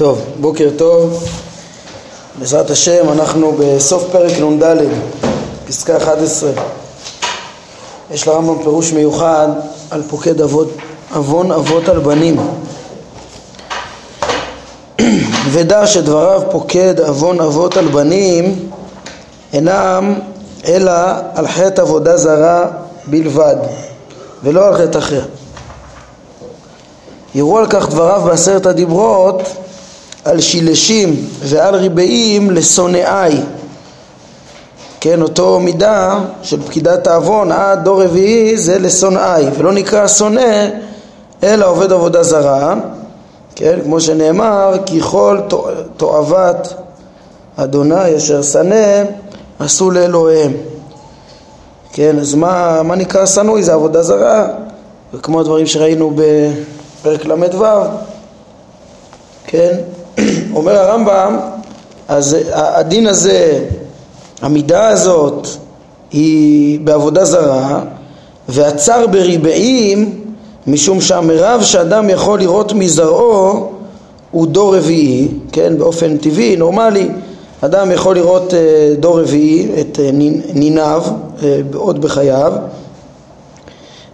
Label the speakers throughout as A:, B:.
A: טוב, בוקר טוב. בעזרת השם אנחנו בסוף פרק נ"ד, פסקה 11. יש לרמב"ם פירוש מיוחד על פוקד אבות, עוון אבות על בנים. ודע שדבריו פוקד עוון אבות על בנים אינם אלא על חטא עבודה זרה בלבד ולא על חטא אחר. יראו על כך דבריו בעשרת הדיברות על שילשים ועל ריבעים לשונאי. כן, אותו מידה של פקידת העוון עד דור רביעי זה לשונאי ולא נקרא שונא אלא עובד עבודה זרה. כן, כמו שנאמר כי כל תועבת אדוני אשר שנא עשו לאלוהיהם כן, אז מה, מה נקרא שנואי? זה עבודה זרה. וכמו הדברים שראינו בפרק ל"ו. כן, אומר הרמב"ם, אז הדין הזה, המידה הזאת היא בעבודה זרה והצר בריבעים משום שהמרב שאדם יכול לראות מזרעו הוא דור רביעי, כן, באופן טבעי, נורמלי, אדם יכול לראות אה, דור רביעי, את אה, ניניו, אה, עוד בחייו,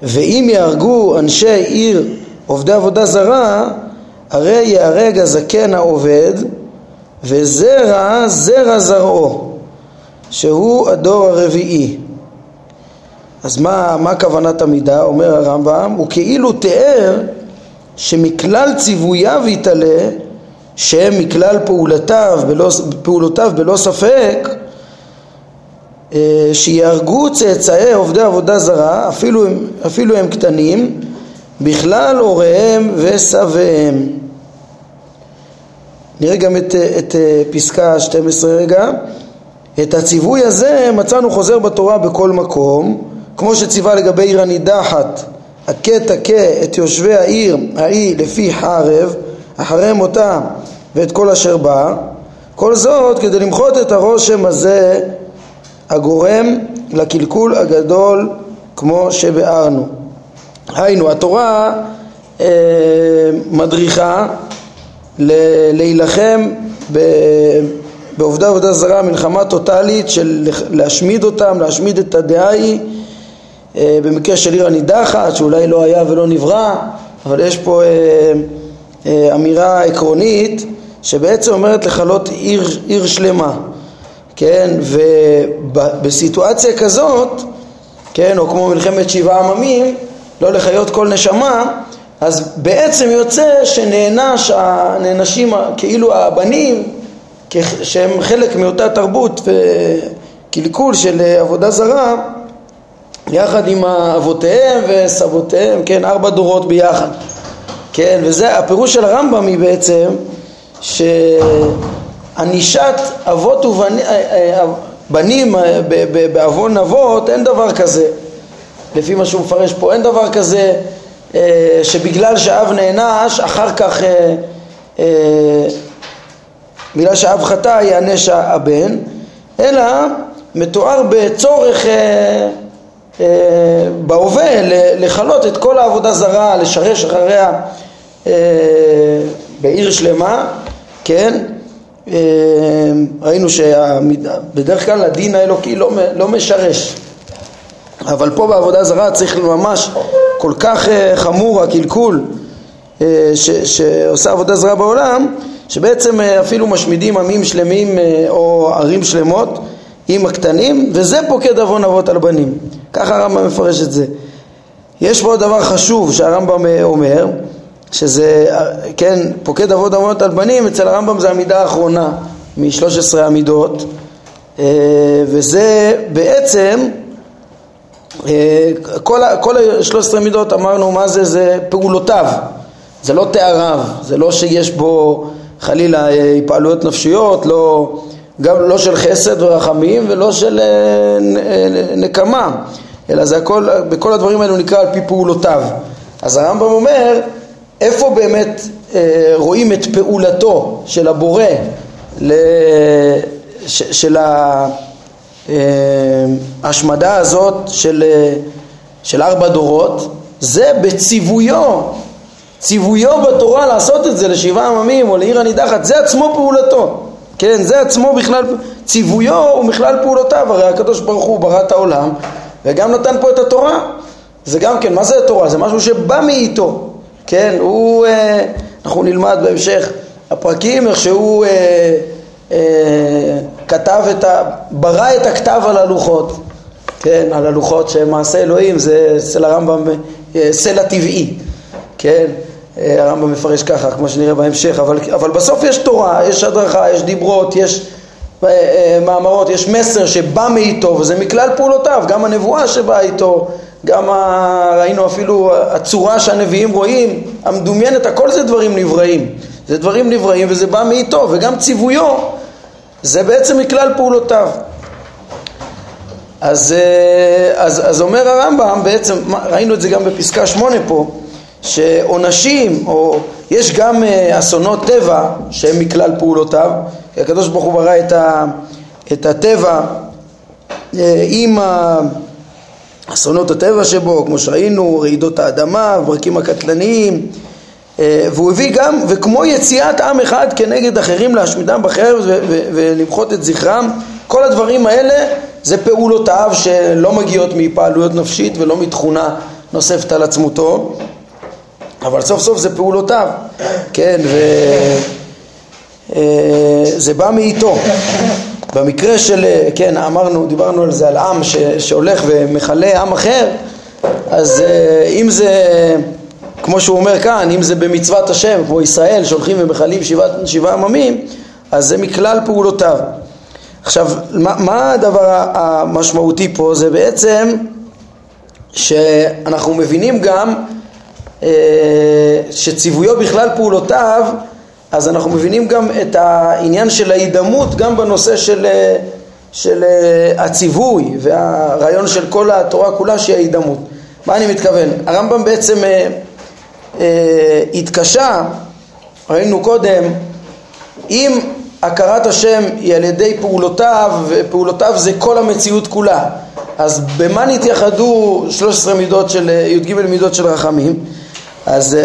A: ואם יהרגו אנשי עיר עובדי עבודה זרה, הרי ייהרג הזקן העובד וזרע זרע זרעו שהוא הדור הרביעי אז מה, מה כוונת המידה? אומר הרמב"ם הוא כאילו תיאר שמכלל ציווייו יתעלה שהם מכלל פעולותיו בלא, פעולותיו בלא ספק אה, שיהרגו צאצאי עובדי עבודה זרה אפילו, אפילו הם קטנים בכלל הוריהם וסביהם. נראה גם את, את פסקה 12 רגע. את הציווי הזה מצאנו חוזר בתורה בכל מקום, כמו שציווה לגבי עיר הנידחת, הכה תכה את יושבי העיר ההיא לפי חרב, אחרי מותה ואת כל אשר בא, כל זאת כדי למחות את הרושם הזה הגורם לקלקול הגדול כמו שביארנו. היינו, התורה אה, מדריכה להילחם בעובדי עבודה זרה, מלחמה טוטאלית של להשמיד אותם, להשמיד את הדעה היא אה, במקרה של עיר הנידחת, שאולי לא היה ולא נברא, אבל יש פה אה, אה, אמירה עקרונית שבעצם אומרת לכלות עיר, עיר שלמה, כן, ובסיטואציה כזאת, כן, או כמו מלחמת שבעה עממים, לא לחיות כל נשמה, אז בעצם יוצא שנענש, נענשים כאילו הבנים, שהם חלק מאותה תרבות וקלקול של עבודה זרה, יחד עם אבותיהם וסבותיהם, כן, ארבע דורות ביחד, כן, וזה הפירוש של הרמב"ם היא בעצם שענישת אבות ובנים בעוון אבות אין דבר כזה לפי מה שהוא מפרש פה, אין דבר כזה אה, שבגלל שאב נענש, אחר כך, אה, אה, בגלל שאב חטא יענש הבן, אלא מתואר בצורך אה, אה, בהווה לכלות את כל העבודה זרה, לשרש אחריה אה, בעיר שלמה, כן? אה, ראינו שבדרך כלל הדין האלוקי לא, לא משרש אבל פה בעבודה זרה צריך ממש כל כך אה, חמור הקלקול אה, שעושה עבודה זרה בעולם שבעצם אה, אפילו משמידים עמים שלמים או ערים שלמות עם הקטנים וזה פוקד עוון אבות על בנים. ככה הרמב"ם מפרש את זה. יש פה עוד דבר חשוב שהרמב"ם אומר שזה, כן, פוקד אבות אבות על בנים אצל הרמב"ם זה המידה האחרונה מ-13 המידות וזה בעצם כל, כל ה-13 מידות אמרנו מה זה, זה פעולותיו, זה לא תאריו, זה לא שיש בו חלילה אה, התפעלויות נפשיות, לא, גם לא של חסד ורחמים ולא של אה, נקמה, אלא זה הכל, בכל הדברים האלו נקרא על פי פעולותיו. אז הרמב"ם אומר, איפה באמת רואים את פעולתו של הבורא, של ה... ההשמדה הזאת של, של ארבע דורות זה בציוויו ציוויו בתורה לעשות את זה לשבעה עממים או לעיר הנידחת, זה עצמו פעולתו. כן, זה עצמו בכלל, ציוויו הוא בכלל פעולותיו, הרי הקדוש ברוך הוא ברא את העולם וגם נתן פה את התורה. זה גם כן, מה זה התורה? זה משהו שבא מאיתו, כן, הוא, אה, אנחנו נלמד בהמשך הפרקים איך שהוא אה, אה, כתב את ה... ברא את הכתב על הלוחות, כן, על הלוחות שמעשה אלוהים זה אצל הרמב"ם אה, סלע טבעי, כן, אה, הרמב"ם מפרש ככה, כמו שנראה בהמשך, אבל, אבל בסוף יש תורה, יש הדרכה, יש דיברות, יש אה, מאמרות, יש מסר שבא מאיתו, וזה מכלל פעולותיו, גם הנבואה שבאה איתו, גם ה... ראינו אפילו הצורה שהנביאים רואים, המדומיינת, הכל זה דברים נבראים, זה דברים נבראים וזה בא מאיתו, וגם ציוויו זה בעצם מכלל פעולותיו. אז, אז, אז אומר הרמב"ם, בעצם, ראינו את זה גם בפסקה שמונה פה, שעונשים, או יש גם אה, אסונות טבע שהם מכלל פעולותיו, כי הקדוש ברוך הוא ברא את, ה, את הטבע אה, עם אסונות הטבע שבו, כמו שראינו, רעידות האדמה, ברקים הקטלניים, אה, והוא הביא גם, וכמו יציאת עם אחד כנגד אחרים להשמידם בחרב ולמחות את זכרם, כל הדברים האלה זה פעולותיו שלא מגיעות מהתפעלויות נפשית ולא מתכונה נוספת על עצמותו אבל סוף סוף זה פעולותיו, כן, וזה אה, בא מאיתו. במקרה של, כן, אמרנו, דיברנו על זה, על עם ש, שהולך ומכלה עם אחר, אז אה, אם זה, כמו שהוא אומר כאן, אם זה במצוות השם, כמו ישראל, שהולכים ומכלים שבעה, שבעה עממים, אז זה מכלל פעולותיו. עכשיו, מה, מה הדבר המשמעותי פה? זה בעצם שאנחנו מבינים גם אה, שציוויו בכלל פעולותיו, אז אנחנו מבינים גם את העניין של ההידמות גם בנושא של, אה, של אה, הציווי והרעיון של כל התורה כולה שהיא ההידמות. מה אני מתכוון? הרמב"ם בעצם אה, אה, התקשה, ראינו קודם, אם הכרת השם היא על ידי פעולותיו, ופעולותיו זה כל המציאות כולה, אז במה נתייחדו 13 מידות של, י"ג מידות של רחמים? אז,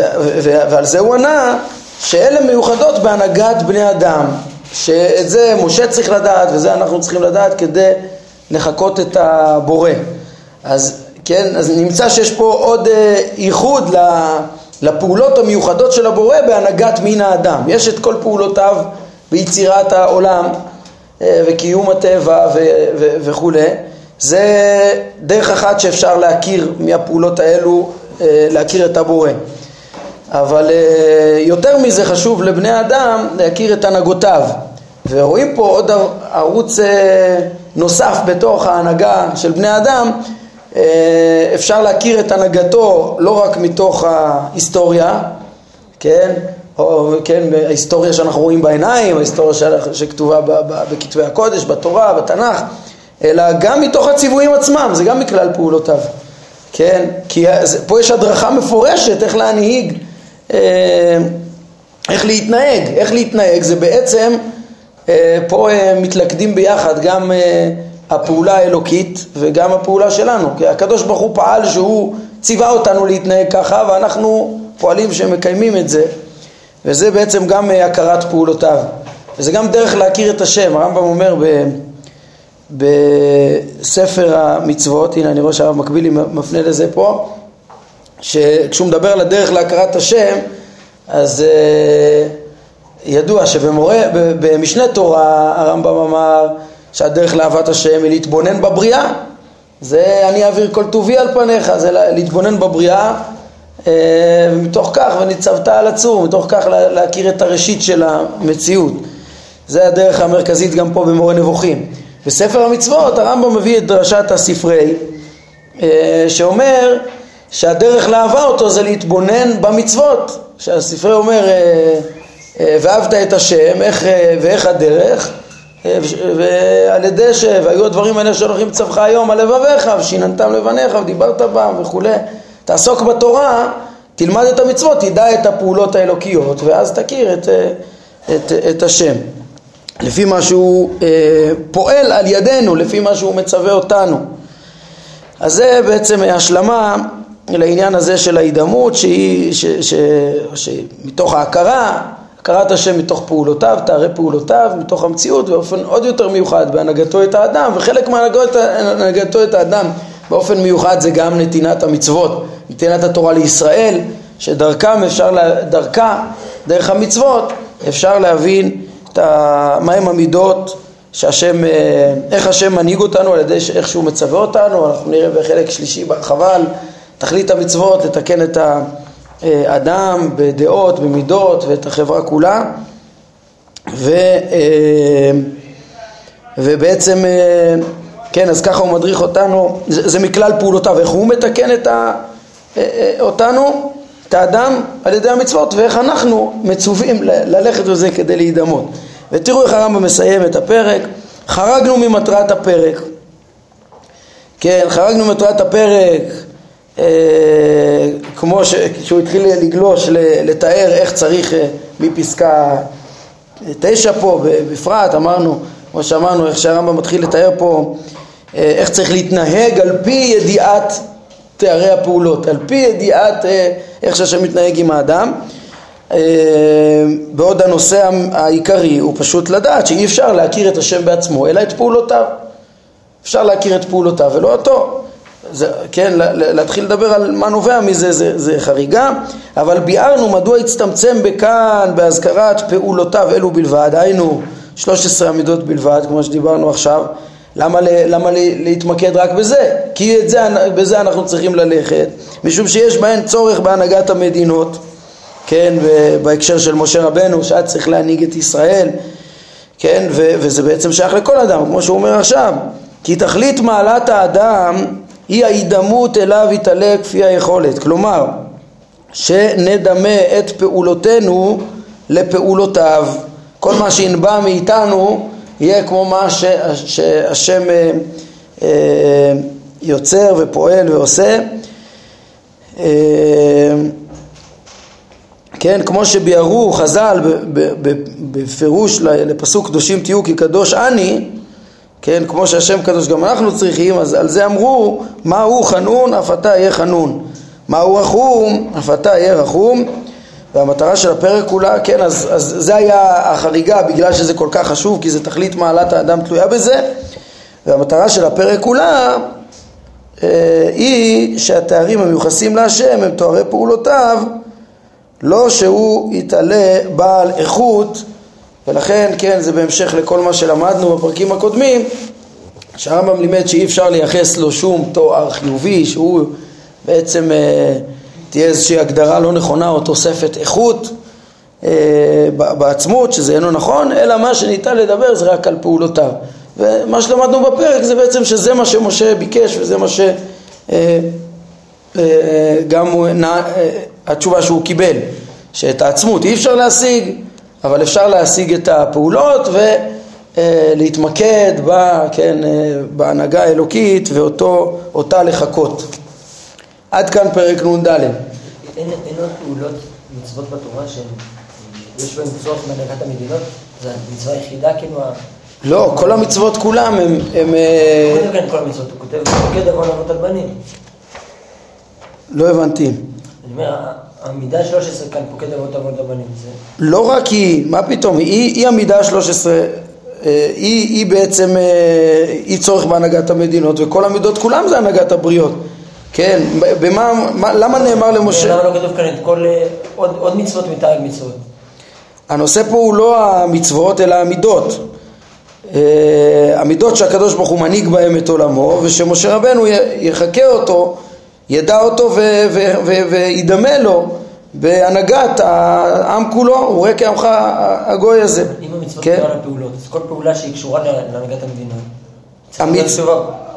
A: ועל זה הוא ענה שאלה מיוחדות בהנהגת בני אדם, שאת זה משה צריך לדעת וזה אנחנו צריכים לדעת כדי לחקות את הבורא. אז כן, אז נמצא שיש פה עוד אה, ייחוד לפעולות המיוחדות של הבורא בהנהגת מין האדם. יש את כל פעולותיו ביצירת העולם אה, וקיום הטבע וכולי. זה דרך אחת שאפשר להכיר מהפעולות האלו אה, להכיר את הבורא. אבל אה, יותר מזה חשוב לבני אדם להכיר את הנהגותיו. ורואים פה עוד ערוץ נוסף בתוך ההנהגה של בני אדם, אפשר להכיר את הנהגתו לא רק מתוך ההיסטוריה, כן, או כן, ההיסטוריה שאנחנו רואים בעיניים, ההיסטוריה שכתובה בכתבי הקודש, בתורה, בתנ"ך, אלא גם מתוך הציוויים עצמם, זה גם מכלל פעולותיו. כן? כי פה יש הדרכה מפורשת איך להנהיג, אה, איך להתנהג. איך להתנהג זה בעצם, אה, פה אה, מתלכדים ביחד גם הפעולה האלוקית וגם הפעולה שלנו. כי הקדוש ברוך הוא פעל שהוא ציווה אותנו להתנהג ככה ואנחנו פועלים שמקיימים את זה. וזה בעצם גם הכרת פעולותיו. וזה גם דרך להכיר את השם. הרמב"ם אומר ב... בספר המצוות, הנה אני רואה שהרב מקבילי מפנה לזה פה, שכשהוא מדבר על הדרך להכרת השם, אז uh, ידוע שבמורה, במשנה תורה הרמב"ם אמר שהדרך לאהבת השם היא להתבונן בבריאה, זה אני אעביר כל טובי על פניך, זה להתבונן בבריאה uh, ומתוך כך וניצבת על הצור, מתוך כך להכיר את הראשית של המציאות. זה הדרך המרכזית גם פה במורה נבוכים. בספר המצוות הרמב"ם מביא את דרשת הספרי אה, שאומר שהדרך לאהבה אותו זה להתבונן במצוות שהספרי אומר אה, אה, ואהבת את השם איך, ואיך הדרך ועל ידי ש... והיו הדברים האלה שהולכים צווך היום על לבביך ושיננתם לבניך ודיברת בם וכולי תעסוק בתורה תלמד את המצוות תדע את הפעולות האלוקיות ואז תכיר את, את, את השם לפי מה שהוא אה, פועל על ידינו, לפי מה שהוא מצווה אותנו. אז זה בעצם השלמה לעניין הזה של ההידמות שהיא, ש, ש, ש, שמתוך ההכרה, הכרת השם מתוך פעולותיו, תארי פעולותיו, מתוך המציאות באופן עוד יותר מיוחד בהנהגתו את האדם וחלק מהנהגתו את האדם באופן מיוחד זה גם נתינת המצוות, נתינת התורה לישראל שדרכם אפשר, דרכה, דרך המצוות אפשר להבין את ה, מהם המידות שהשם, אה, איך השם מנהיג אותנו על ידי איך שהוא מצווה אותנו, אנחנו נראה בחלק שלישי בהרחבה על תכלית המצוות, לתקן את האדם בדעות, במידות ואת החברה כולה. ו, אה, ובעצם, אה, כן, אז ככה הוא מדריך אותנו, זה, זה מכלל פעולותיו, איך הוא מתקן את ה, אותנו, את האדם, על ידי המצוות, ואיך אנחנו מצווים ללכת בזה כדי להידמות. ותראו איך הרמב"ם מסיים את הפרק, חרגנו ממטרת הפרק, כן, חרגנו ממטרת הפרק, אה, כמו ש... שהוא התחיל לגלוש, לתאר איך צריך אה, מפסקה תשע פה בפרט, אמרנו, כמו שאמרנו, איך שהרמב"ם מתחיל לתאר פה אה, איך צריך להתנהג על פי ידיעת תארי הפעולות, על פי ידיעת אה, איך שהשם מתנהג עם האדם. אה, בעוד הנושא העיקרי הוא פשוט לדעת שאי אפשר להכיר את השם בעצמו אלא את פעולותיו. אפשר להכיר את פעולותיו ולא אותו. זה, כן, להתחיל לדבר על מה נובע מזה זה, זה חריגה, אבל ביארנו מדוע הצטמצם בכאן בהזכרת פעולותיו אלו בלבד, היינו 13 עמידות בלבד, כמו שדיברנו עכשיו, למה, למה להתמקד רק בזה? כי את זה, בזה אנחנו צריכים ללכת, משום שיש בהן צורך בהנהגת המדינות כן, בהקשר של משה רבנו, שאת צריך להנהיג את ישראל, כן, ו- וזה בעצם שייך לכל אדם, כמו שהוא אומר עכשיו, כי תכלית מעלת האדם היא ההידמות אליו יתעלה כפי היכולת, כלומר, שנדמה את פעולותינו לפעולותיו, כל מה שינבע מאיתנו יהיה כמו מה שהשם אה, אה, יוצר ופועל ועושה. אה, כן, כמו שביארו חז"ל בפירוש לפסוק קדושים תהיו כי קדוש אני, כן, כמו שהשם קדוש גם אנחנו צריכים, אז על זה אמרו, מה הוא חנון אף אתה יהיה חנון, מה הוא רחום אף אתה יהיה רחום, והמטרה של הפרק כולה, כן, אז, אז זה היה החריגה בגלל שזה כל כך חשוב, כי זה תכלית מעלת האדם תלויה בזה, והמטרה של הפרק כולה אה, היא שהתארים המיוחסים להשם הם תוארי פעולותיו לא שהוא יתעלה בעל איכות ולכן כן זה בהמשך לכל מה שלמדנו בפרקים הקודמים שהרמב"ם לימד שאי אפשר לייחס לו שום תואר חיובי שהוא בעצם אה, תהיה איזושהי הגדרה לא נכונה או תוספת איכות אה, בעצמות שזה אינו נכון אלא מה שניתן לדבר זה רק על פעולותיו. ומה שלמדנו בפרק זה בעצם שזה מה שמשה ביקש וזה מה שגם אה, אה, אה, התשובה שהוא קיבל, שאת העצמות אי אפשר להשיג, אבל אפשר להשיג את הפעולות ולהתמקד בה, כן, בהנהגה האלוקית ואותה לחכות. עד כאן פרק נ"ד. אין,
B: אין עוד פעולות, מצוות בתורה שיש בהן צורך בהנהגת המדינות? זו המצווה היחידה כאילו?
A: לא, כל המצוות כולם הם...
B: הם הוא כותב כאן כל המצוות, הוא כותב, פוקד עוון אבות על בנים.
A: לא הבנתי. אני
B: אומר, המידה 13 כאן פוקד אבות אבות הבנים זה...
A: לא רק היא, מה פתאום, היא, היא המידה 13, אה, היא, היא בעצם, אה, היא צורך בהנהגת המדינות וכל המידות כולם זה הנהגת הבריות, כן, במה, מה, למה נאמר למשה...
B: למה לא כתוב כאן את כל, אה, עוד, עוד מצוות מתאג מצוות?
A: הנושא פה הוא לא המצוות אלא המידות. המידות שהקדוש ברוך הוא מנהיג בהם את עולמו ושמשה רבנו יחקה אותו ידע אותו וידמה לו בהנהגת העם כולו, הוא רואה כעמך הגוי הזה.
B: אם המצוות כן? על הפעולות, אז כל פעולה שהיא קשורה להנהגת המדינה. המצ...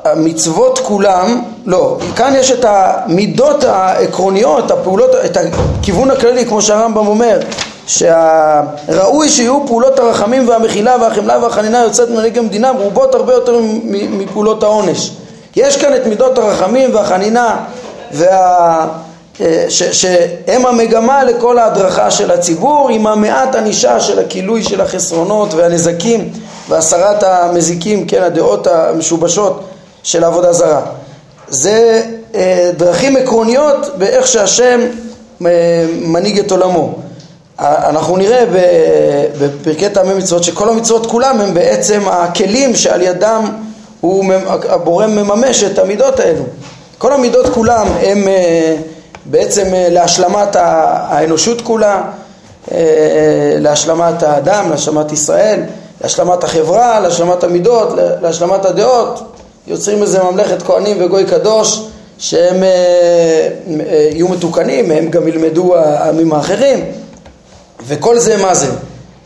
A: המצוות כולם, לא, כאן יש את המידות העקרוניות, הפעולות, את הכיוון הכללי, כמו שהרמב"ם אומר, שהראוי שיהיו פעולות הרחמים והמחילה והחמלה והחנינה יוצאת מנהיג המדינה מרובות הרבה יותר מפעולות העונש. יש כאן את מידות הרחמים והחנינה וה... אה, ש, שהם המגמה לכל ההדרכה של הציבור עם המעט ענישה של הכילוי של החסרונות והנזקים והסרת המזיקים, כן, הדעות המשובשות של עבודה זרה. זה אה, דרכים עקרוניות באיך שהשם אה, מנהיג את עולמו. אנחנו נראה בפרקי טעמי מצוות שכל המצוות כולם הם בעצם הכלים שעל ידם הוא, הבורא מממש את המידות האלו. כל המידות כולם הם בעצם להשלמת האנושות כולה, להשלמת האדם, להשלמת ישראל, להשלמת החברה, להשלמת המידות, להשלמת הדעות, יוצרים איזה ממלכת כהנים וגוי קדוש שהם אה, אה, יהיו מתוקנים, הם גם ילמדו העמים האחרים. וכל זה מה זה?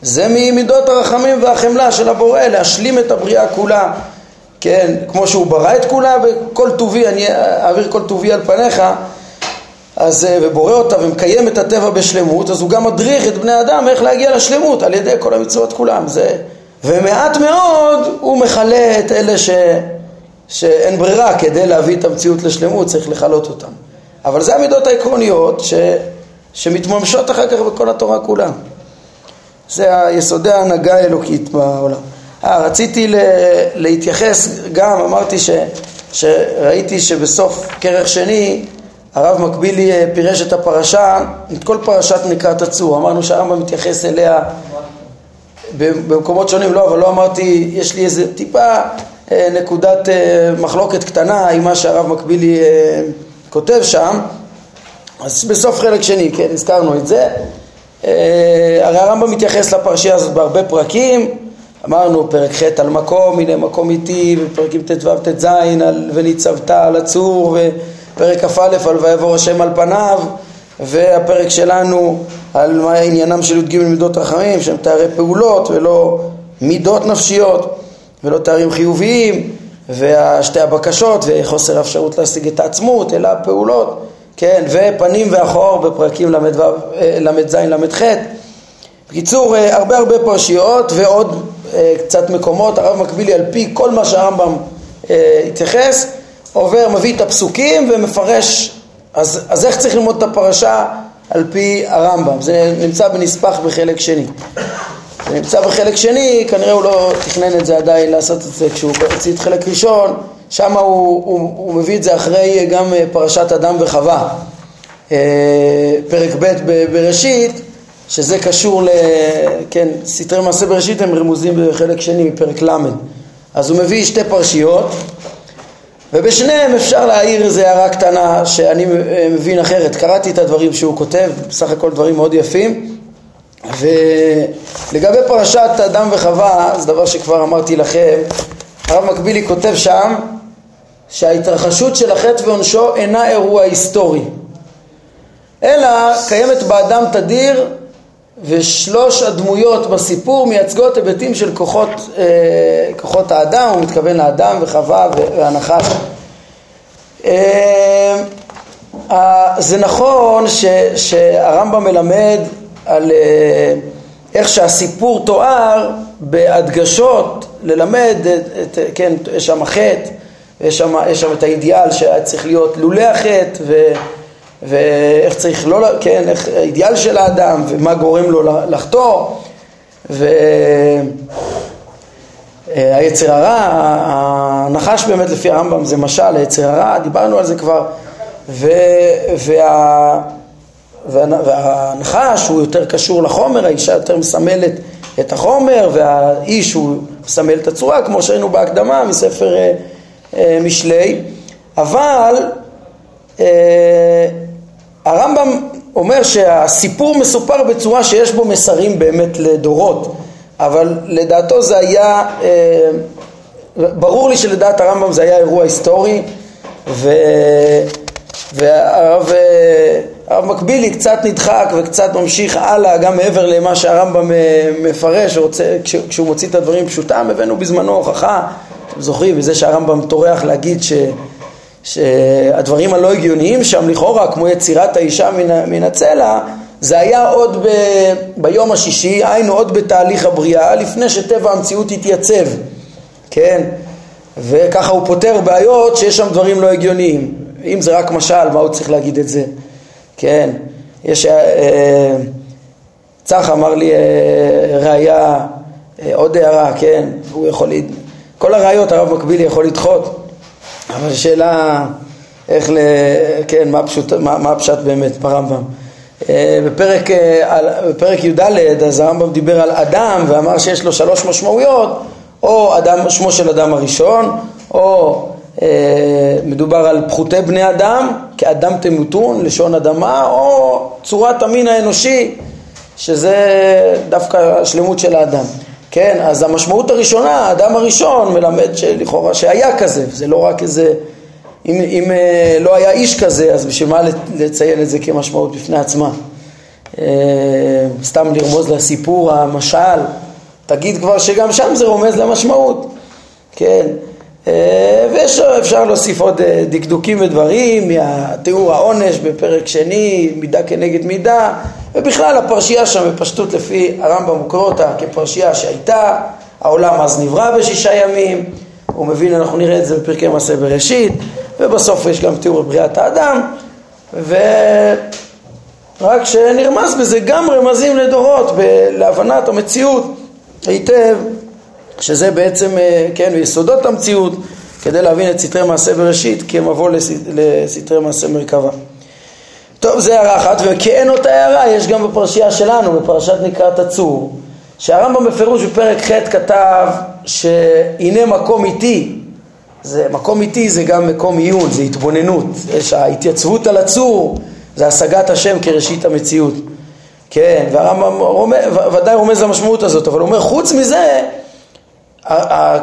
A: זה ממידות הרחמים והחמלה של הבורא, להשלים את הבריאה כולה, כן, כמו שהוא ברא את כולה וכל טובי, אני אעביר כל טובי על פניך אז, אה, ובורא אותה ומקיים את הטבע בשלמות, אז הוא גם מדריך את בני אדם איך להגיע לשלמות על ידי כל המצוות כולם. זה, ומעט מאוד הוא מכלה את אלה ש, שאין ברירה, כדי להביא את המציאות לשלמות צריך לכלות אותם. אבל זה המידות העקרוניות ש, שמתממשות אחר כך בכל התורה כולה. זה יסודי ההנהגה האלוקית בעולם. אה, רציתי ל, להתייחס גם, אמרתי ש, שראיתי שבסוף כרך שני הרב מקבילי אה, פירש את הפרשה, את כל פרשת נקרת הצור, אמרנו שהרמב"ם מתייחס אליה במקומות שונים, לא, אבל לא אמרתי, יש לי איזה טיפה אה, נקודת אה, מחלוקת קטנה עם מה שהרב מקבילי כותב שם, אז בסוף חלק שני, כן, הזכרנו את זה. הרי הרמב"ם מתייחס לפרשייה הזאת בהרבה פרקים, אמרנו פרק ח' על מקום, הנה מקום איתי, ופרקים ט"ו ט"ז על וניצבת על הצור, פרק כ"א על ויבוא השם על פניו והפרק שלנו על מה עניינם של י"ג מידות רחמים שהם תארי פעולות ולא מידות נפשיות ולא תארים חיוביים ושתי הבקשות וחוסר האפשרות להשיג את העצמות אלא פעולות כן ופנים ואחור בפרקים ל"ז ל"ח. בקיצור אה, הרבה הרבה פרשיות ועוד אה, קצת מקומות הרב מקבילי על פי כל מה שהרמב"ם אה, התייחס עובר, מביא את הפסוקים ומפרש, אז, אז איך צריך ללמוד את הפרשה על פי הרמב"ם? זה נמצא בנספח בחלק שני. זה נמצא בחלק שני, כנראה הוא לא תכנן את זה עדיין לעשות את זה כשהוא הוציא את חלק ראשון, שם הוא, הוא, הוא מביא את זה אחרי גם אה, פרשת אדם וחווה. אה, פרק ב' בראשית, שזה קשור ל... כן, סתרי מעשה בראשית הם רמוזים בחלק שני מפרק ל'. אז הוא מביא שתי פרשיות, ובשניהם אפשר להעיר איזו הערה קטנה שאני מבין אחרת. קראתי את הדברים שהוא כותב, בסך הכל דברים מאוד יפים. ולגבי פרשת אדם וחווה, זה דבר שכבר אמרתי לכם, הרב מקבילי כותב שם שההתרחשות של החטא ועונשו אינה אירוע היסטורי, אלא קיימת באדם תדיר ושלוש הדמויות בסיפור מייצגות היבטים של כוחות, אה, כוחות האדם, הוא מתכוון לאדם וחווה והנחש. אה, זה נכון ש, שהרמב"ם מלמד על אה, איך שהסיפור תואר בהדגשות, ללמד, את, את, כן, יש שם חטא, יש שם, יש שם את האידיאל שהיה צריך להיות לולא החטא ואיך צריך לא, כן, איך האידיאל של האדם ומה גורם לו לחטוא והיצר הרע, הנחש באמת לפי הרמב"ם זה משל היצר הרע, דיברנו על זה כבר ו... וה... והנחש הוא יותר קשור לחומר, האישה יותר מסמלת את החומר והאיש הוא מסמל את הצורה כמו שהיינו בהקדמה מספר אה, אה, משלי אבל אה, הרמב"ם אומר שהסיפור מסופר בצורה שיש בו מסרים באמת לדורות, אבל לדעתו זה היה, אה, ברור לי שלדעת הרמב"ם זה היה אירוע היסטורי, ו... והרב אה, הרב מקבילי קצת נדחק וקצת ממשיך הלאה גם מעבר למה שהרמב"ם אה, מפרש, רוצה, כשהוא מוציא את הדברים פשוטם, הבאנו בזמנו הוכחה, אתם זוכרים, בזה שהרמב"ם טורח להגיד ש... שהדברים הלא הגיוניים שם לכאורה, כמו יצירת האישה מן, מן הצלע, זה היה עוד ב, ביום השישי, היינו עוד בתהליך הבריאה, לפני שטבע המציאות התייצב, כן? וככה הוא פותר בעיות שיש שם דברים לא הגיוניים. אם זה רק משל, מה הוא צריך להגיד את זה? כן, יש... אה, צח אמר לי אה, ראייה, אה, עוד הערה, כן, הוא יכול... כל הראיות הרב מקבילי יכול לדחות אבל השאלה איך ל... כן, מה, פשוט, מה, מה הפשט באמת ברמב"ם. אה, בפרק, אה, בפרק י"ד אז הרמב"ם דיבר על אדם ואמר שיש לו שלוש משמעויות או אדם, שמו של אדם הראשון או אה, מדובר על פחותי בני אדם כאדם תמותון, לשון אדמה או צורת המין האנושי שזה דווקא השלמות של האדם כן, אז המשמעות הראשונה, האדם הראשון מלמד שלכאורה שהיה כזה, זה לא רק איזה אם, אם אה, לא היה איש כזה, אז בשביל מה לציין את זה כמשמעות בפני עצמה? אה, סתם לרמוז לסיפור, המשל, תגיד כבר שגם שם זה רומז למשמעות, כן? אה, ואפשר להוסיף עוד דקדוקים ודברים, מהתיאור העונש בפרק שני, מידה כנגד מידה, ובכלל הפרשייה שם בפשטות לפי הרמב"ם אותה כפרשייה שהייתה, העולם אז נברא בשישה ימים, הוא מבין, אנחנו נראה את זה בפרקי מעשה בראשית, ובסוף יש גם תיאור בריאת האדם, ורק שנרמז בזה גם רמזים לדורות, להבנת המציאות היטב, שזה בעצם, אה, כן, יסודות המציאות, כדי להבין את סתרי מעשה בראשית כמבוא לסתרי מעשה מרכבה. טוב, זה הערה אחת, וכאין אותה הערה יש גם בפרשייה שלנו, בפרשת נקראת הצור, שהרמב"ם בפירוש בפרק ח' כתב שהנה מקום איתי. זה מקום איטי זה גם מקום עיון, זה התבוננות, יש ההתייצבות על הצור זה השגת השם כראשית המציאות. כן, והרמב"ם ודאי רומז למשמעות הזאת, אבל הוא אומר חוץ מזה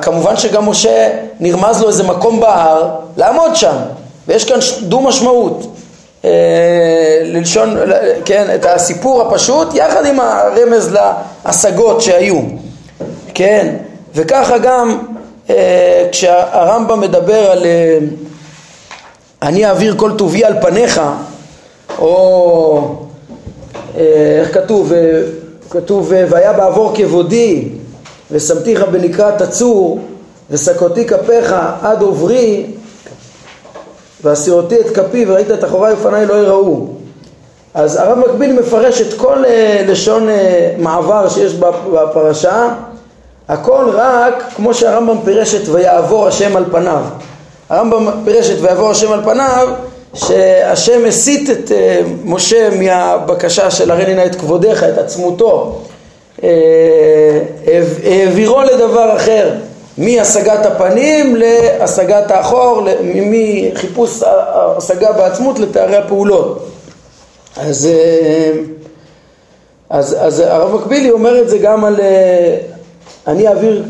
A: כמובן שגם משה נרמז לו איזה מקום בהר לעמוד שם ויש כאן דו משמעות ללשון, כן, את הסיפור הפשוט יחד עם הרמז להשגות שהיו כן, וככה גם אה, כשהרמב"ם מדבר על אה, אני אעביר כל טובי על פניך, או אה, איך כתוב, כתוב והיה בעבור כבודי ושמתיך בנקרת הצור ושקותי כפיך עד עוברי והסירותי את כפי וראית את אחוריי ופניי לא יראו אז הרב מקביל מפרש את כל לשון מעבר שיש בפרשה הכל רק כמו שהרמב"ם פירש את ויעבור השם על פניו. הרמב"ם פירש את ויעבור השם על פניו שהשם הסית את אה, משה מהבקשה של הרי נא את כבודיך, את עצמותו, אה, העבירו לדבר אחר, מהשגת הפנים להשגת האחור, מחיפוש השגה בעצמות לתארי הפעולות. אז, אה, אז, אז הרב מקבילי אומר את זה גם על, אני אעביר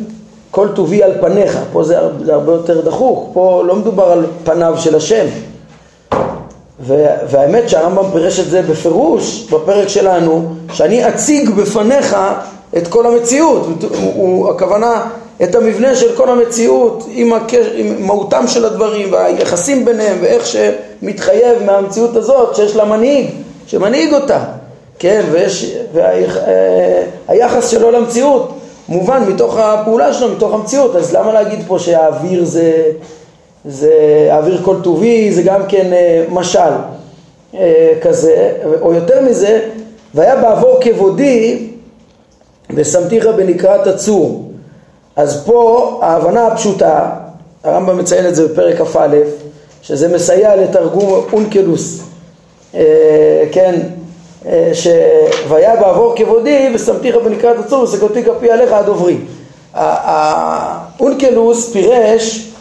A: כל טובי על פניך, פה זה הרבה יותר דחוק, פה לא מדובר על פניו של השם. והאמת שהרמב"ם פירש את זה בפירוש בפרק שלנו, שאני אציג בפניך את כל המציאות, הוא, הוא, הכוונה את המבנה של כל המציאות עם, הקש, עם מהותם של הדברים והיחסים ביניהם ואיך שמתחייב מהמציאות הזאת שיש לה מנהיג, שמנהיג אותה, כן, ויש, והיחס וה, שלו למציאות מובן מתוך הפעולה שלו, מתוך המציאות, אז למה להגיד פה שהאוויר זה, זה האוויר כל טובי, זה גם כן אה, משל אה, כזה, או יותר מזה, והיה בעבור כבודי ושמתיך בנקרת הצור. אז פה ההבנה הפשוטה, הרמב"ם מציין את זה בפרק כ"א, שזה מסייע לתרגום אונקלוס, אה, כן, אה, שויה בעבור כבודי ושמתיך בנקרת הצור וסקותי כפי עליך עד עוברי. האונקלוס פירש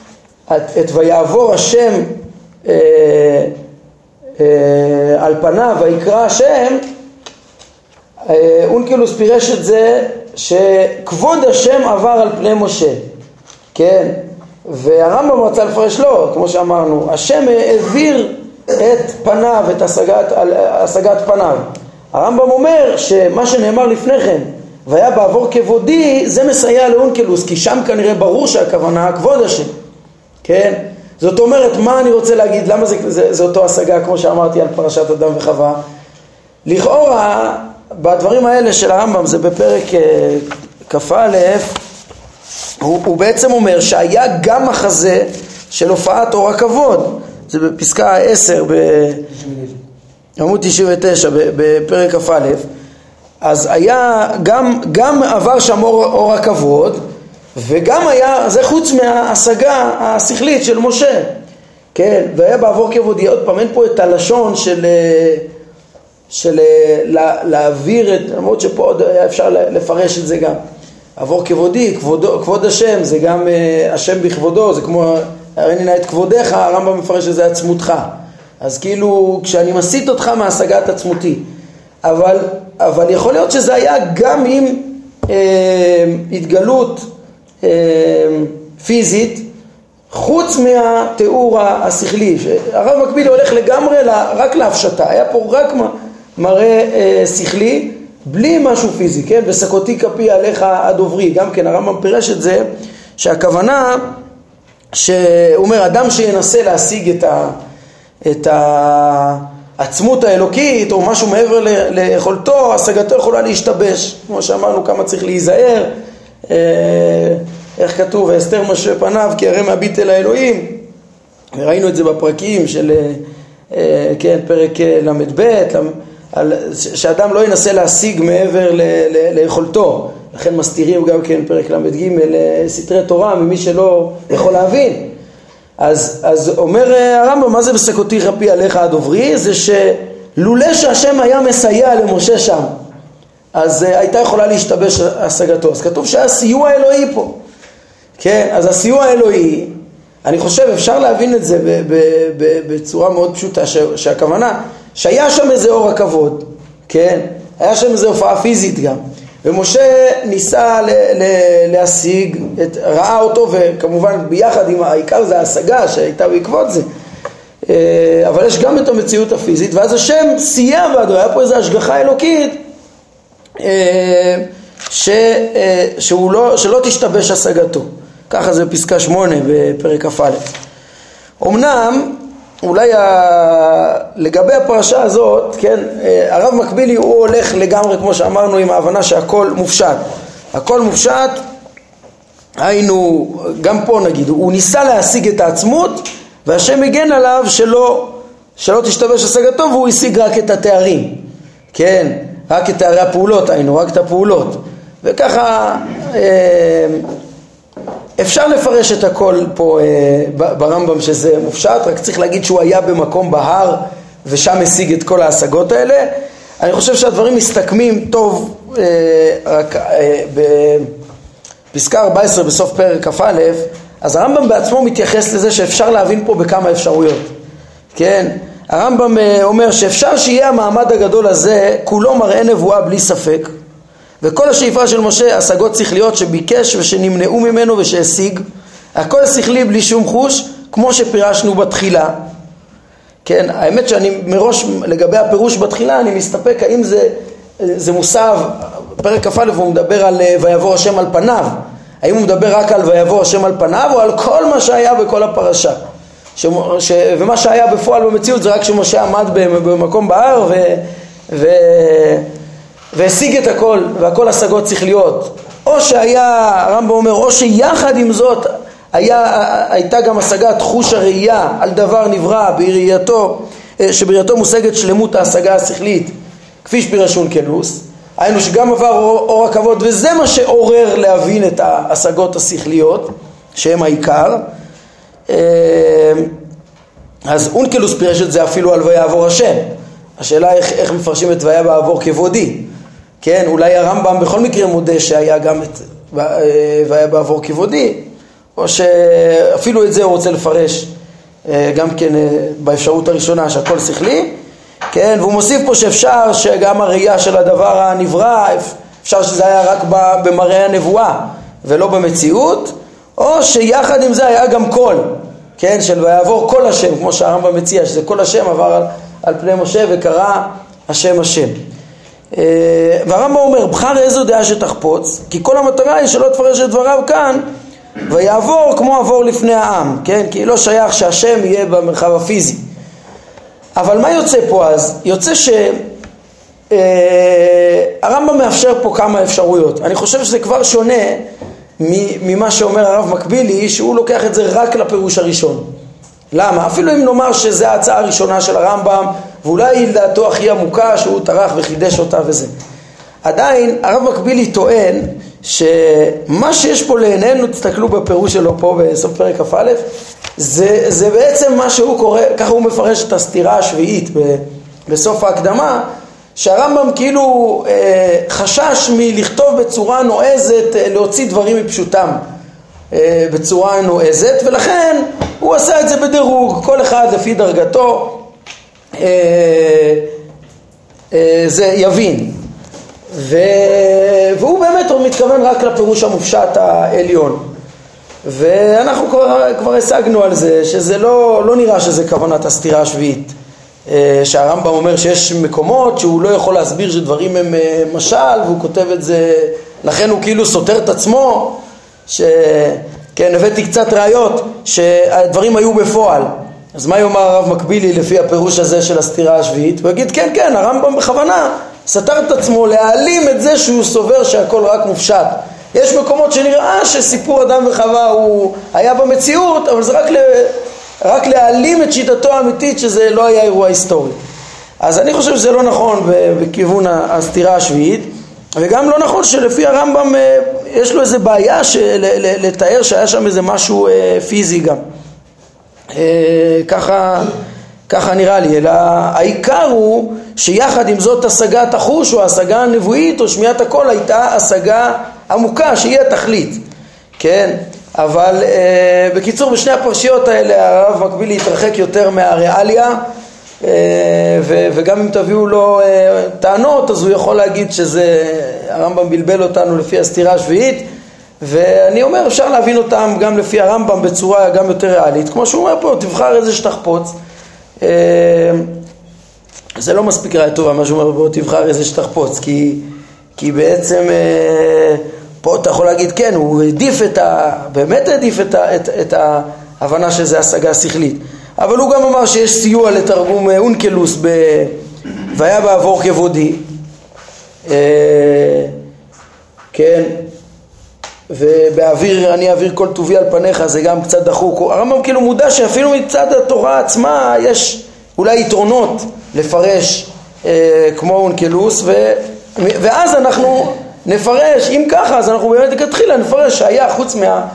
A: את ויעבור השם אה, על פניו ויקרא השם אונקלוס פירש את זה שכבוד השם עבר על פני משה, כן? והרמב"ם רצה לפרש לו, כמו שאמרנו, השם העביר את פניו, את השגת, השגת פניו. הרמב"ם אומר שמה שנאמר לפני כן, והיה בעבור כבודי, זה מסייע לאונקלוס, כי שם כנראה ברור שהכוונה כבוד השם, כן? זאת אומרת, מה אני רוצה להגיד, למה זה, זה, זה אותו השגה כמו שאמרתי על פרשת אדם וחווה? לכאורה, בדברים האלה של הרמב"ם, זה בפרק אה, כ"א, הוא, הוא בעצם אומר שהיה גם מחזה של הופעת אור הכבוד. זה בפסקה 10 בעמוד 99 בפרק כ"א. אז היה גם, גם עבר שם אור, אור הכבוד וגם היה, זה חוץ מההשגה השכלית של משה. כן, והיה בעבור כבודי, עוד פעם, אין פה את הלשון של, אה, של אה, לה, להעביר את, למרות שפה עוד היה אפשר לפרש את זה גם. עבור כבודי, כבודו, כבוד השם, זה גם uh, השם בכבודו, זה כמו הריני נא את כבודיך, הרמב"ם מפרש את זה עצמותך. אז כאילו, כשאני מסיט אותך מהשגת עצמותי. אבל, אבל יכול להיות שזה היה גם עם אה, התגלות אה, פיזית, חוץ מהתיאור השכלי. הרב מקבילי הולך לגמרי רק להפשטה, היה פה רק מראה אה, שכלי, בלי משהו פיזי, כן? וסקותי כפי עליך הדוברי, גם כן הרמב"ם פירש את זה, שהכוונה שהוא אומר אדם שינסה להשיג את, ה, את העצמות האלוקית או משהו מעבר ל, ליכולתו, השגתו יכולה להשתבש, כמו שאמרנו כמה צריך להיזהר, אה, איך כתוב, ואסתר משה פניו כי הרי מביט אל האלוהים, ראינו את זה בפרקים של, אה, אה, כן, פרק ל"ב, על, שאדם לא ינסה להשיג מעבר ל, ל, ליכולתו, לכן מסתירים גם כן פרק ל"ג סתרי תורה ממי שלא יכול להבין. אז, אז אומר הרמב"ם, מה זה וסקותי רפי עליך הדוברי? זה שלולא שהשם היה מסייע למשה שם, אז uh, הייתה יכולה להשתבש השגתו. אז כתוב שהיה סיוע אלוהי פה. כן, אז הסיוע האלוהי, אני חושב אפשר להבין את זה בצורה מאוד פשוטה, שהכוונה שהיה שם איזה אור הכבוד, כן? היה שם איזה הופעה פיזית גם. ומשה ניסה ל- ל- להשיג, את, ראה אותו וכמובן ביחד עם העיקר זה ההשגה שהייתה בעקבות זה אה, אבל יש גם את המציאות הפיזית ואז השם סייע בעדו, היה פה איזו השגחה אלוקית אה, ש, אה, שהוא לא, שלא תשתבש השגתו ככה זה פסקה שמונה בפרק כ"א אמנם אולי ה... לגבי הפרשה הזאת, כן, אה, הרב מקבילי הוא הולך לגמרי כמו שאמרנו עם ההבנה שהכל מופשט. הכל מופשט, היינו, גם פה נגיד, הוא ניסה להשיג את העצמות והשם הגן עליו שלא, שלא תשתבש השגתו והוא השיג רק את התארים, כן, רק את תארי הפעולות היינו, רק את הפעולות. וככה אה, אפשר לפרש את הכל פה אה, ברמב"ם שזה מופשט, רק צריך להגיד שהוא היה במקום בהר ושם השיג את כל ההשגות האלה. אני חושב שהדברים מסתכמים טוב אה, רק אה, בפסקה 14 בסוף פרק כ"א, אז הרמב"ם בעצמו מתייחס לזה שאפשר להבין פה בכמה אפשרויות, כן? הרמב"ם אה, אומר שאפשר שיהיה המעמד הגדול הזה כולו מראה נבואה בלי ספק וכל השאיפה של משה, השגות שכליות שביקש ושנמנעו ממנו ושהשיג, הכל שכלי בלי שום חוש, כמו שפירשנו בתחילה. כן, האמת שאני מראש, לגבי הפירוש בתחילה, אני מסתפק האם זה, זה מוסב, פרק כ"א הוא מדבר על אה, ויבוא השם על פניו, האם הוא מדבר רק על ויבוא השם על פניו או על כל מה שהיה בכל הפרשה. ש, ש, ומה שהיה בפועל במציאות זה רק שמשה עמד במקום בהר ו... ו והשיג את הכל, והכל השגות שכליות. או שהיה, הרמב"ם אומר, או שיחד עם זאת היה, הייתה גם השגת חוש הראייה על דבר נברא בראייתו, אה, שבראייתו מושגת שלמות ההשגה השכלית, כפי שפירש אונקלוס, היינו שגם עבר אור, אור הכבוד, וזה מה שעורר להבין את ההשגות השכליות, שהם העיקר. אה, אז אונקלוס פירש את זה אפילו על ויעבור השם. השאלה איך, איך מפרשים את ויה בעבור כבודי. כן, אולי הרמב"ם בכל מקרה מודה שהיה גם את אה, והיה בעבור כבודי, או שאפילו את זה הוא רוצה לפרש אה, גם כן אה, באפשרות הראשונה שהכל שכלי, כן, והוא מוסיף פה שאפשר שגם הראייה של הדבר הנברא, אפשר שזה היה רק במראה הנבואה ולא במציאות, או שיחד עם זה היה גם קול, כן, של ויעבור כל השם, כמו שהרמב"ם מציע, שזה כל השם עבר על, על פני משה וקרא השם השם. אה, והרמב"ם אומר, בחר איזו דעה שתחפוץ, כי כל המטרה היא שלא תפרש את דבריו כאן, ויעבור כמו עבור לפני העם, כן? כי לא שייך שהשם יהיה במרחב הפיזי. אבל מה יוצא פה אז? יוצא שהרמב"ם אה, מאפשר פה כמה אפשרויות. אני חושב שזה כבר שונה ממה שאומר הרב מקבילי, שהוא לוקח את זה רק לפירוש הראשון. למה? אפילו אם נאמר שזו ההצעה הראשונה של הרמב"ם ואולי היא לדעתו הכי עמוקה שהוא טרח וחידש אותה וזה. עדיין הרב מקבילי טוען שמה שיש פה לעינינו, תסתכלו בפירוש שלו פה בסוף פרק כ"א, זה, זה בעצם מה שהוא קורא, ככה הוא מפרש את הסתירה השביעית ב, בסוף ההקדמה, שהרמב"ם כאילו אה, חשש מלכתוב בצורה נועזת, אה, להוציא דברים מפשוטם אה, בצורה נועזת, ולכן הוא עשה את זה בדירוג, כל אחד לפי דרגתו זה יבין. ו... והוא באמת הוא מתכוון רק לפירוש המופשט העליון. ואנחנו כבר, כבר השגנו על זה שזה לא, לא נראה שזה כוונת הסתירה השביעית. אה, שהרמב"ם אומר שיש מקומות שהוא לא יכול להסביר שדברים הם אה, משל והוא כותב את זה, לכן הוא כאילו סותר את עצמו, ש... כן, הבאתי קצת ראיות שהדברים היו בפועל. אז מה יאמר הרב מקבילי לפי הפירוש הזה של הסתירה השביעית? הוא יגיד כן, כן, הרמב"ם בכוונה סתר את עצמו להעלים את זה שהוא סובר שהכל רק מופשט. יש מקומות שנראה שסיפור אדם וחווה הוא היה במציאות, אבל זה רק, ל, רק להעלים את שיטתו האמיתית שזה לא היה אירוע היסטורי. אז אני חושב שזה לא נכון בכיוון הסתירה השביעית, וגם לא נכון שלפי הרמב"ם אה, יש לו איזה בעיה של, לתאר שהיה שם איזה משהו אה, פיזי גם. אה, ככה, ככה נראה לי, אלא העיקר הוא שיחד עם זאת השגת החוש או השגה הנבואית או שמיעת הקול הייתה השגה עמוקה שהיא התכלית, כן? אבל אה, בקיצור בשני הפרשיות האלה הרב מקביל להתרחק יותר מהריאליה אה, ו, וגם אם תביאו לו אה, טענות אז הוא יכול להגיד שזה הרמב"ם בלבל אותנו לפי הסתירה השביעית ואני אומר אפשר להבין אותם גם לפי הרמב"ם בצורה גם יותר ריאלית. כמו שהוא אומר פה תבחר איזה שתחפוץ. אה, זה לא מספיק ראיה טובה מה שהוא אומר בוא תבחר איזה שתחפוץ כי, כי בעצם אה, פה אתה יכול להגיד כן הוא העדיף את ה... באמת העדיף את, את, את ההבנה שזה השגה שכלית. אבל הוא גם אמר שיש סיוע לתרגום אה, אונקלוס ב... והיה בעבור כבודי כן ובאוויר אני אעביר כל טובי על פניך זה גם קצת דחוק הרמב"ם כאילו מודע שאפילו מצד התורה עצמה יש אולי יתרונות לפרש אה, כמו אונקלוס ו, ואז אנחנו נפרש, אם ככה אז אנחנו באמת לכתחילה נפרש שהיה חוץ מה...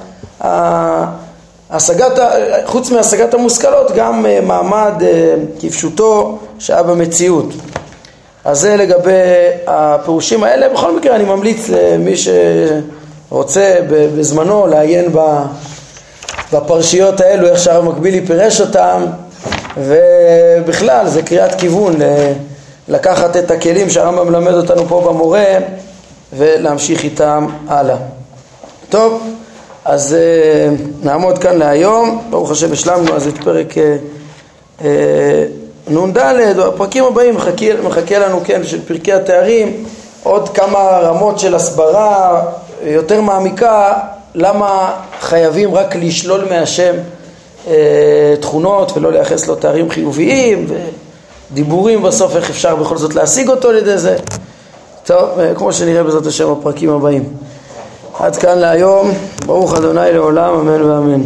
A: השגת, חוץ מהשגת המושכלות גם אה, מעמד אה, כפשוטו שהיה במציאות. אז זה לגבי הפירושים האלה. בכל מקרה אני ממליץ למי שרוצה בזמנו לעיין בפרשיות האלו, איך שהרב מקבילי פירש אותם, ובכלל זה קריאת כיוון לקחת את הכלים שהרמב"ם מלמד אותנו פה במורה ולהמשיך איתם הלאה. טוב, אז uh, נעמוד כאן להיום, ברוך השם השלמנו אז את פרק uh, נ"ד, הפרקים הבאים מחכה, מחכה לנו כן של פרקי התארים, עוד כמה רמות של הסברה יותר מעמיקה, למה חייבים רק לשלול מהשם uh, תכונות ולא לייחס לו תארים חיוביים ודיבורים בסוף איך אפשר בכל זאת להשיג אותו על ידי זה טוב, כמו שנראה בעזרת השם בפרקים הבאים. עד כאן להיום, ברוך אדוני לעולם, אמן ואמן.